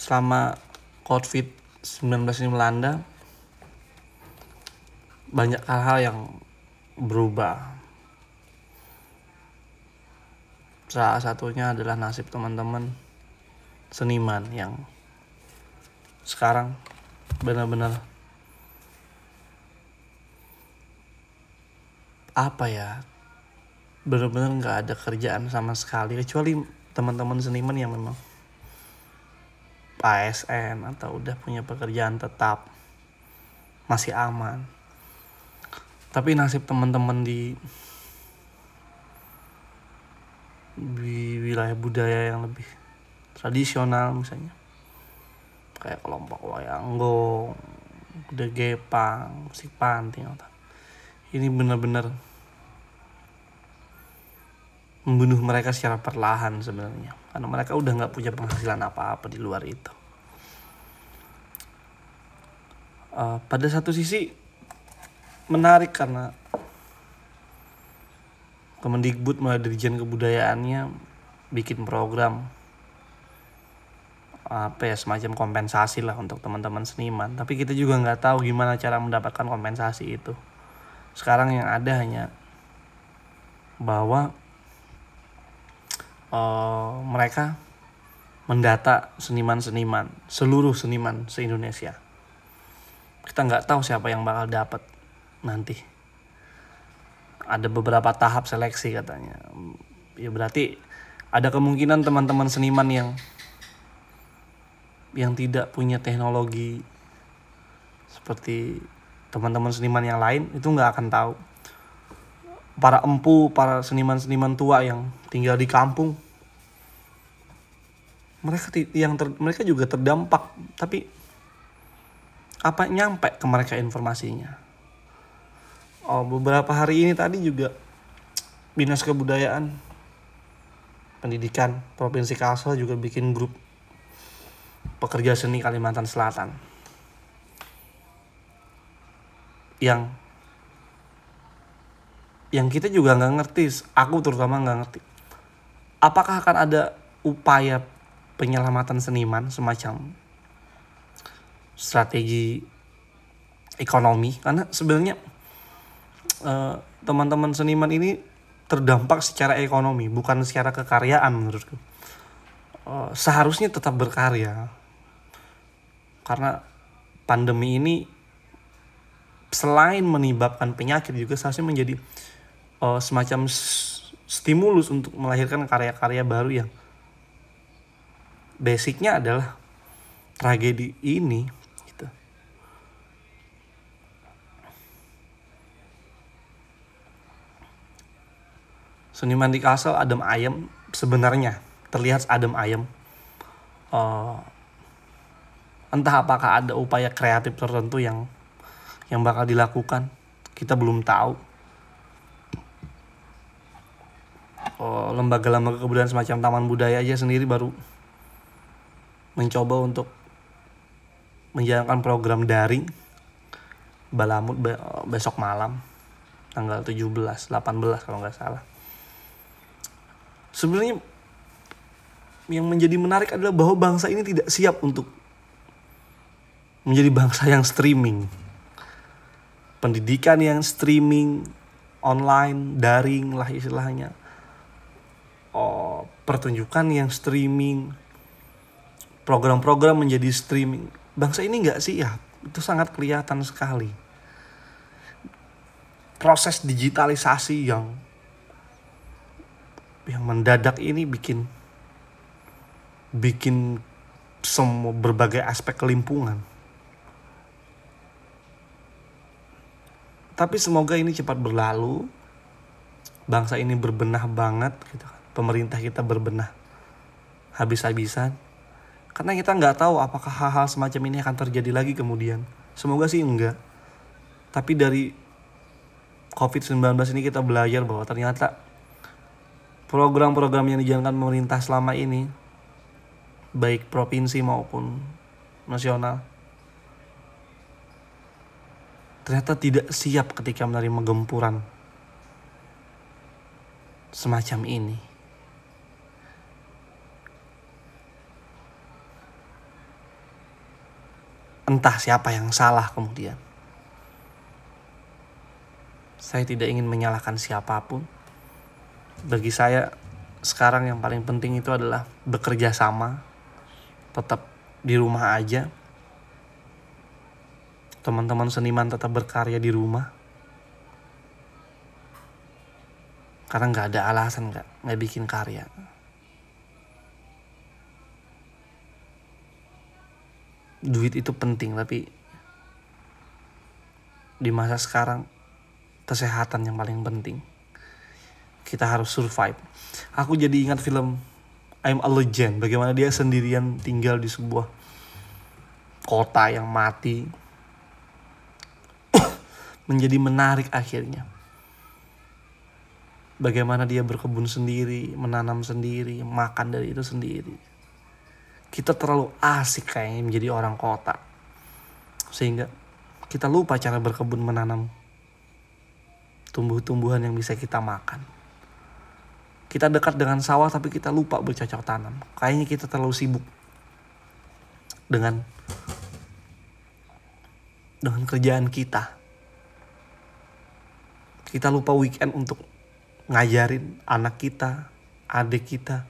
selama COVID-19 ini melanda banyak hal-hal yang berubah. Salah satunya adalah nasib teman-teman seniman yang sekarang benar-benar apa ya benar-benar nggak ada kerjaan sama sekali kecuali teman-teman seniman yang memang ASN atau udah punya pekerjaan tetap masih aman. Tapi nasib teman-teman di di wilayah budaya yang lebih tradisional misalnya kayak kelompok wayang gong, kuda gepang, musik panting ini benar-benar membunuh mereka secara perlahan sebenarnya. Karena mereka udah nggak punya penghasilan apa-apa di luar itu. Uh, pada satu sisi menarik karena Kemendikbud melalui Dirjen Kebudayaannya bikin program apa ya semacam kompensasi lah untuk teman-teman seniman. Tapi kita juga nggak tahu gimana cara mendapatkan kompensasi itu. Sekarang yang ada hanya bahwa uh, mereka mendata seniman-seniman seluruh seniman se Indonesia kita nggak tahu siapa yang bakal dapat nanti. Ada beberapa tahap seleksi katanya. Ya berarti ada kemungkinan teman-teman seniman yang yang tidak punya teknologi seperti teman-teman seniman yang lain itu nggak akan tahu para empu para seniman-seniman tua yang tinggal di kampung. Mereka yang ter, mereka juga terdampak tapi apa nyampe ke mereka informasinya? Oh beberapa hari ini tadi juga dinas kebudayaan pendidikan provinsi Kalsel juga bikin grup pekerja seni Kalimantan Selatan. Yang yang kita juga nggak ngerti aku terutama nggak ngerti. Apakah akan ada upaya penyelamatan seniman semacam strategi ekonomi? Karena sebenarnya eh, teman-teman seniman ini terdampak secara ekonomi bukan secara kekaryaan menurutku. Uh, seharusnya tetap berkarya. Karena pandemi ini selain menyebabkan penyakit juga seharusnya menjadi uh, semacam stimulus untuk melahirkan karya-karya baru yang basicnya adalah tragedi ini seniman di Kasel adem ayem sebenarnya terlihat adem ayem uh, entah apakah ada upaya kreatif tertentu yang yang bakal dilakukan. Kita belum tahu uh, lembaga-lembaga kebudayaan semacam taman budaya aja sendiri baru mencoba untuk menjalankan program daring Balamut besok malam tanggal 17 18 kalau nggak salah sebenarnya yang menjadi menarik adalah bahwa bangsa ini tidak siap untuk menjadi bangsa yang streaming. Pendidikan yang streaming, online, daring lah istilahnya. Oh, pertunjukan yang streaming, program-program menjadi streaming. Bangsa ini nggak siap, itu sangat kelihatan sekali. Proses digitalisasi yang yang mendadak ini bikin bikin semua berbagai aspek kelimpungan. Tapi semoga ini cepat berlalu. Bangsa ini berbenah banget gitu. Pemerintah kita berbenah habis-habisan. Karena kita nggak tahu apakah hal-hal semacam ini akan terjadi lagi kemudian. Semoga sih enggak. Tapi dari COVID-19 ini kita belajar bahwa ternyata program-program yang dijalankan pemerintah selama ini baik provinsi maupun nasional ternyata tidak siap ketika menerima gempuran semacam ini. Entah siapa yang salah kemudian. Saya tidak ingin menyalahkan siapa pun. Bagi saya sekarang yang paling penting itu adalah bekerja sama, tetap di rumah aja. Teman-teman seniman tetap berkarya di rumah. Karena nggak ada alasan nggak nggak bikin karya. Duit itu penting tapi di masa sekarang kesehatan yang paling penting. Kita harus survive. Aku jadi ingat film I'm a Legend, bagaimana dia sendirian tinggal di sebuah kota yang mati. Menjadi menarik akhirnya. Bagaimana dia berkebun sendiri, menanam sendiri, makan dari itu sendiri. Kita terlalu asik kayaknya menjadi orang kota. Sehingga kita lupa cara berkebun menanam tumbuh-tumbuhan yang bisa kita makan. Kita dekat dengan sawah tapi kita lupa bercocok tanam. Kayaknya kita terlalu sibuk dengan dengan kerjaan kita. Kita lupa weekend untuk ngajarin anak kita, adik kita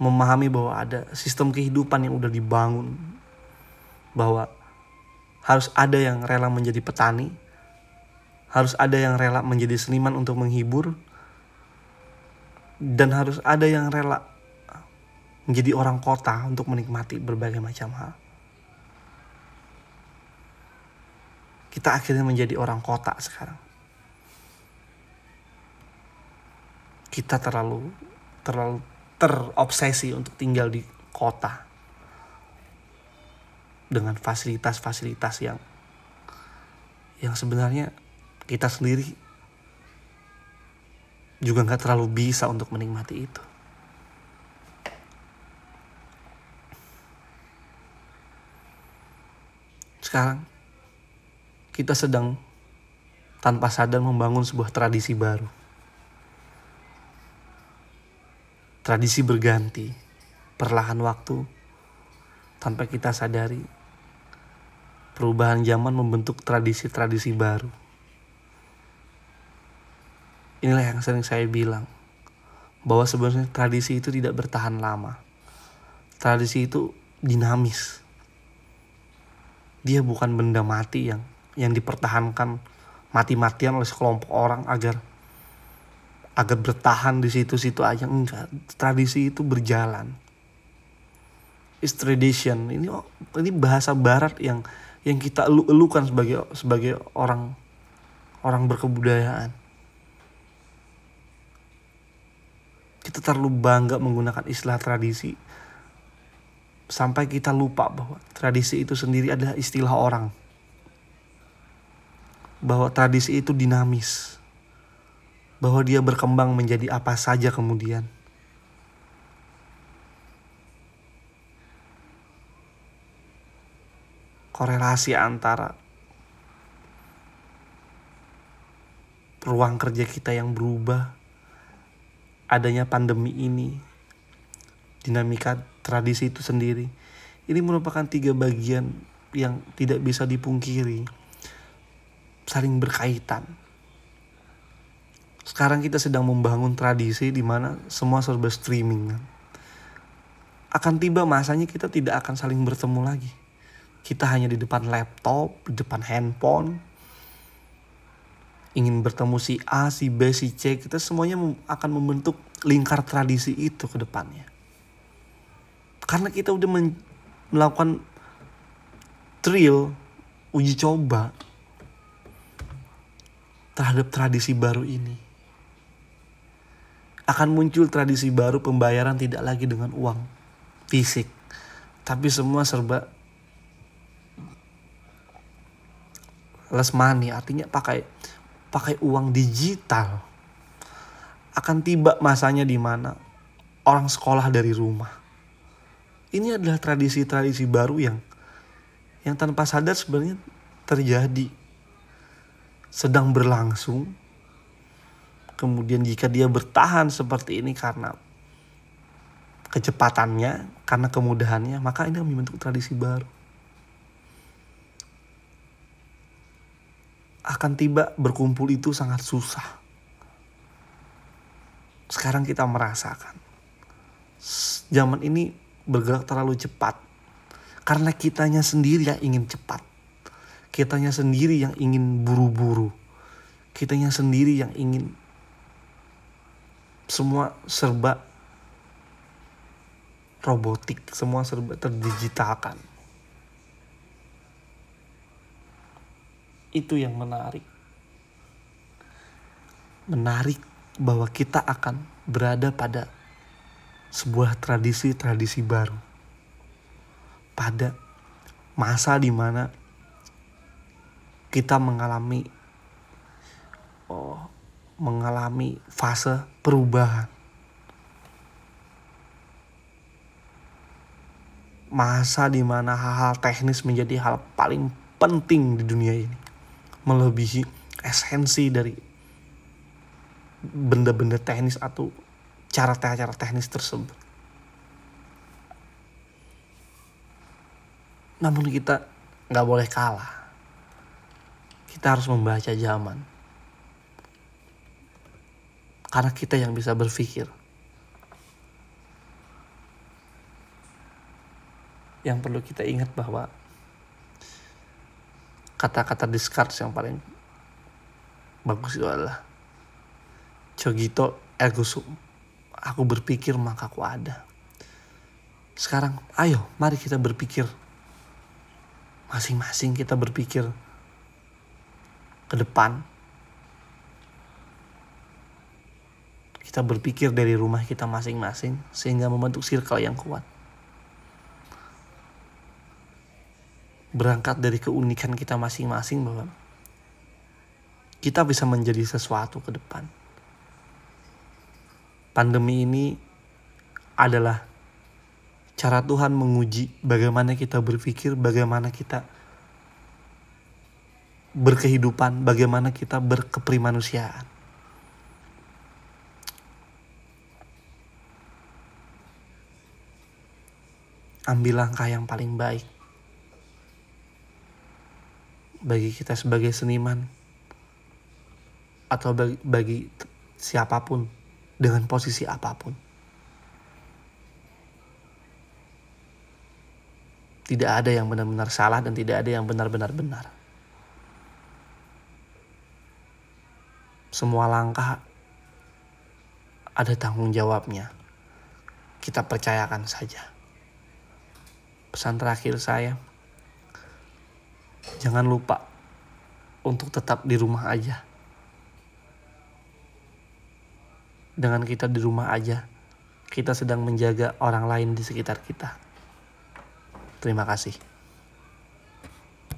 memahami bahwa ada sistem kehidupan yang udah dibangun bahwa harus ada yang rela menjadi petani, harus ada yang rela menjadi seniman untuk menghibur, dan harus ada yang rela menjadi orang kota untuk menikmati berbagai macam hal. Kita akhirnya menjadi orang kota sekarang. Kita terlalu terlalu terobsesi untuk tinggal di kota dengan fasilitas-fasilitas yang yang sebenarnya kita sendiri juga nggak terlalu bisa untuk menikmati itu. Sekarang kita sedang tanpa sadar membangun sebuah tradisi baru. Tradisi berganti perlahan waktu tanpa kita sadari perubahan zaman membentuk tradisi-tradisi baru. Inilah yang sering saya bilang bahwa sebenarnya tradisi itu tidak bertahan lama. Tradisi itu dinamis. Dia bukan benda mati yang yang dipertahankan mati-matian oleh sekelompok orang agar agar bertahan di situ-situ aja enggak. Tradisi itu berjalan. Is tradition. Ini ini bahasa barat yang yang kita elu-elukan sebagai sebagai orang orang berkebudayaan. kita terlalu bangga menggunakan istilah tradisi sampai kita lupa bahwa tradisi itu sendiri adalah istilah orang. Bahwa tradisi itu dinamis. Bahwa dia berkembang menjadi apa saja kemudian. Korelasi antara ruang kerja kita yang berubah adanya pandemi ini, dinamika tradisi itu sendiri, ini merupakan tiga bagian yang tidak bisa dipungkiri, saling berkaitan. Sekarang kita sedang membangun tradisi di mana semua serba streaming. Akan tiba masanya kita tidak akan saling bertemu lagi. Kita hanya di depan laptop, di depan handphone, ingin bertemu si A, si B, si C, kita semuanya akan membentuk lingkar tradisi itu ke depannya. Karena kita udah melakukan trial, uji coba terhadap tradisi baru ini. Akan muncul tradisi baru pembayaran tidak lagi dengan uang fisik, tapi semua serba less money, artinya pakai pakai uang digital akan tiba masanya di mana orang sekolah dari rumah. Ini adalah tradisi-tradisi baru yang yang tanpa sadar sebenarnya terjadi sedang berlangsung. Kemudian jika dia bertahan seperti ini karena kecepatannya, karena kemudahannya, maka ini akan membentuk tradisi baru. Akan tiba berkumpul itu sangat susah. Sekarang kita merasakan. Zaman ini bergerak terlalu cepat. Karena kitanya sendiri yang ingin cepat. Kitanya sendiri yang ingin buru-buru. Kitanya sendiri yang ingin semua serba robotik, semua serba terdigitalkan. Itu yang menarik. Menarik bahwa kita akan berada pada sebuah tradisi-tradisi baru. Pada masa di mana kita mengalami oh, mengalami fase perubahan. Masa di mana hal-hal teknis menjadi hal paling penting di dunia ini. Melebihi esensi dari benda-benda teknis atau cara-cara teknis tersebut. Namun kita nggak boleh kalah. Kita harus membaca zaman. Karena kita yang bisa berpikir. Yang perlu kita ingat bahwa kata-kata discard yang paling bagus itu adalah Cogito ergo sum aku berpikir maka aku ada. Sekarang ayo mari kita berpikir. Masing-masing kita berpikir ke depan. Kita berpikir dari rumah kita masing-masing sehingga membentuk circle yang kuat. Berangkat dari keunikan kita masing-masing bahwa kita bisa menjadi sesuatu ke depan pandemi ini adalah cara Tuhan menguji bagaimana kita berpikir, bagaimana kita berkehidupan, bagaimana kita berkeprimanusiaan. Ambil langkah yang paling baik bagi kita sebagai seniman atau bagi, bagi siapa pun dengan posisi apa pun. Tidak ada yang benar-benar salah dan tidak ada yang benar-benar benar. Semua langkah ada tanggung jawabnya. Kita percayakan saja. Pesan terakhir saya, jangan lupa untuk tetap di rumah aja. dengan kita di rumah aja, kita sedang menjaga orang lain di sekitar kita. Terima kasih.